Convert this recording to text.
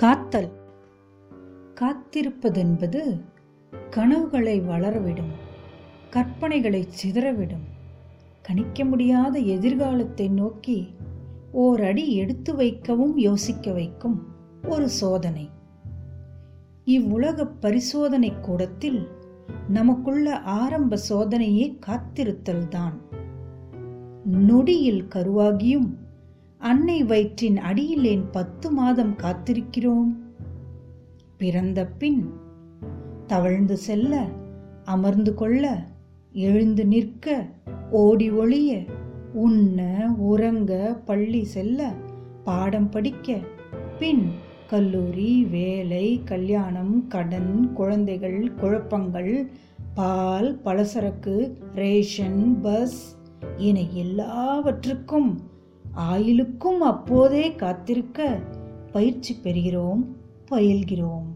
காத்தல். காத்திருப்பதென்பது கனவுகளை வளரவிடும் கற்பனைகளை சிதறவிடும். கணிக்க முடியாத எதிர்காலத்தை நோக்கி ஓர் அடி எடுத்து வைக்கவும் யோசிக்க வைக்கும் ஒரு சோதனை. இவ்வுலக பரிசோதனை கூடத்தில் நமக்குள்ள ஆரம்ப சோதனையே காத்திருத்தல்தான். நொடியில் கருவாகியும் அன்னை வயிற்றின் அடியிலேன் பத்து மாதம் காத்திருக்கிறோம். பிறந்த பின் தவழ்ந்து செல்ல அமர்ந்து கொள்ள எழுந்து நிற்க ஓடி ஒளிய உண்ண உறங்க பள்ளி செல்ல பாடம் படிக்க பின் கல்லூரி வேலை கல்யாணம் கடன் குழந்தைகள் குழப்பங்கள் பால் பலசரக்கு ரேஷன் பஸ் என எல்லாவற்றுக்கும் ஆயிலுக்கும் அப்போதே காத்திருக்க பயிற்சி பெறுகிறோம் பயில்கிறோம்.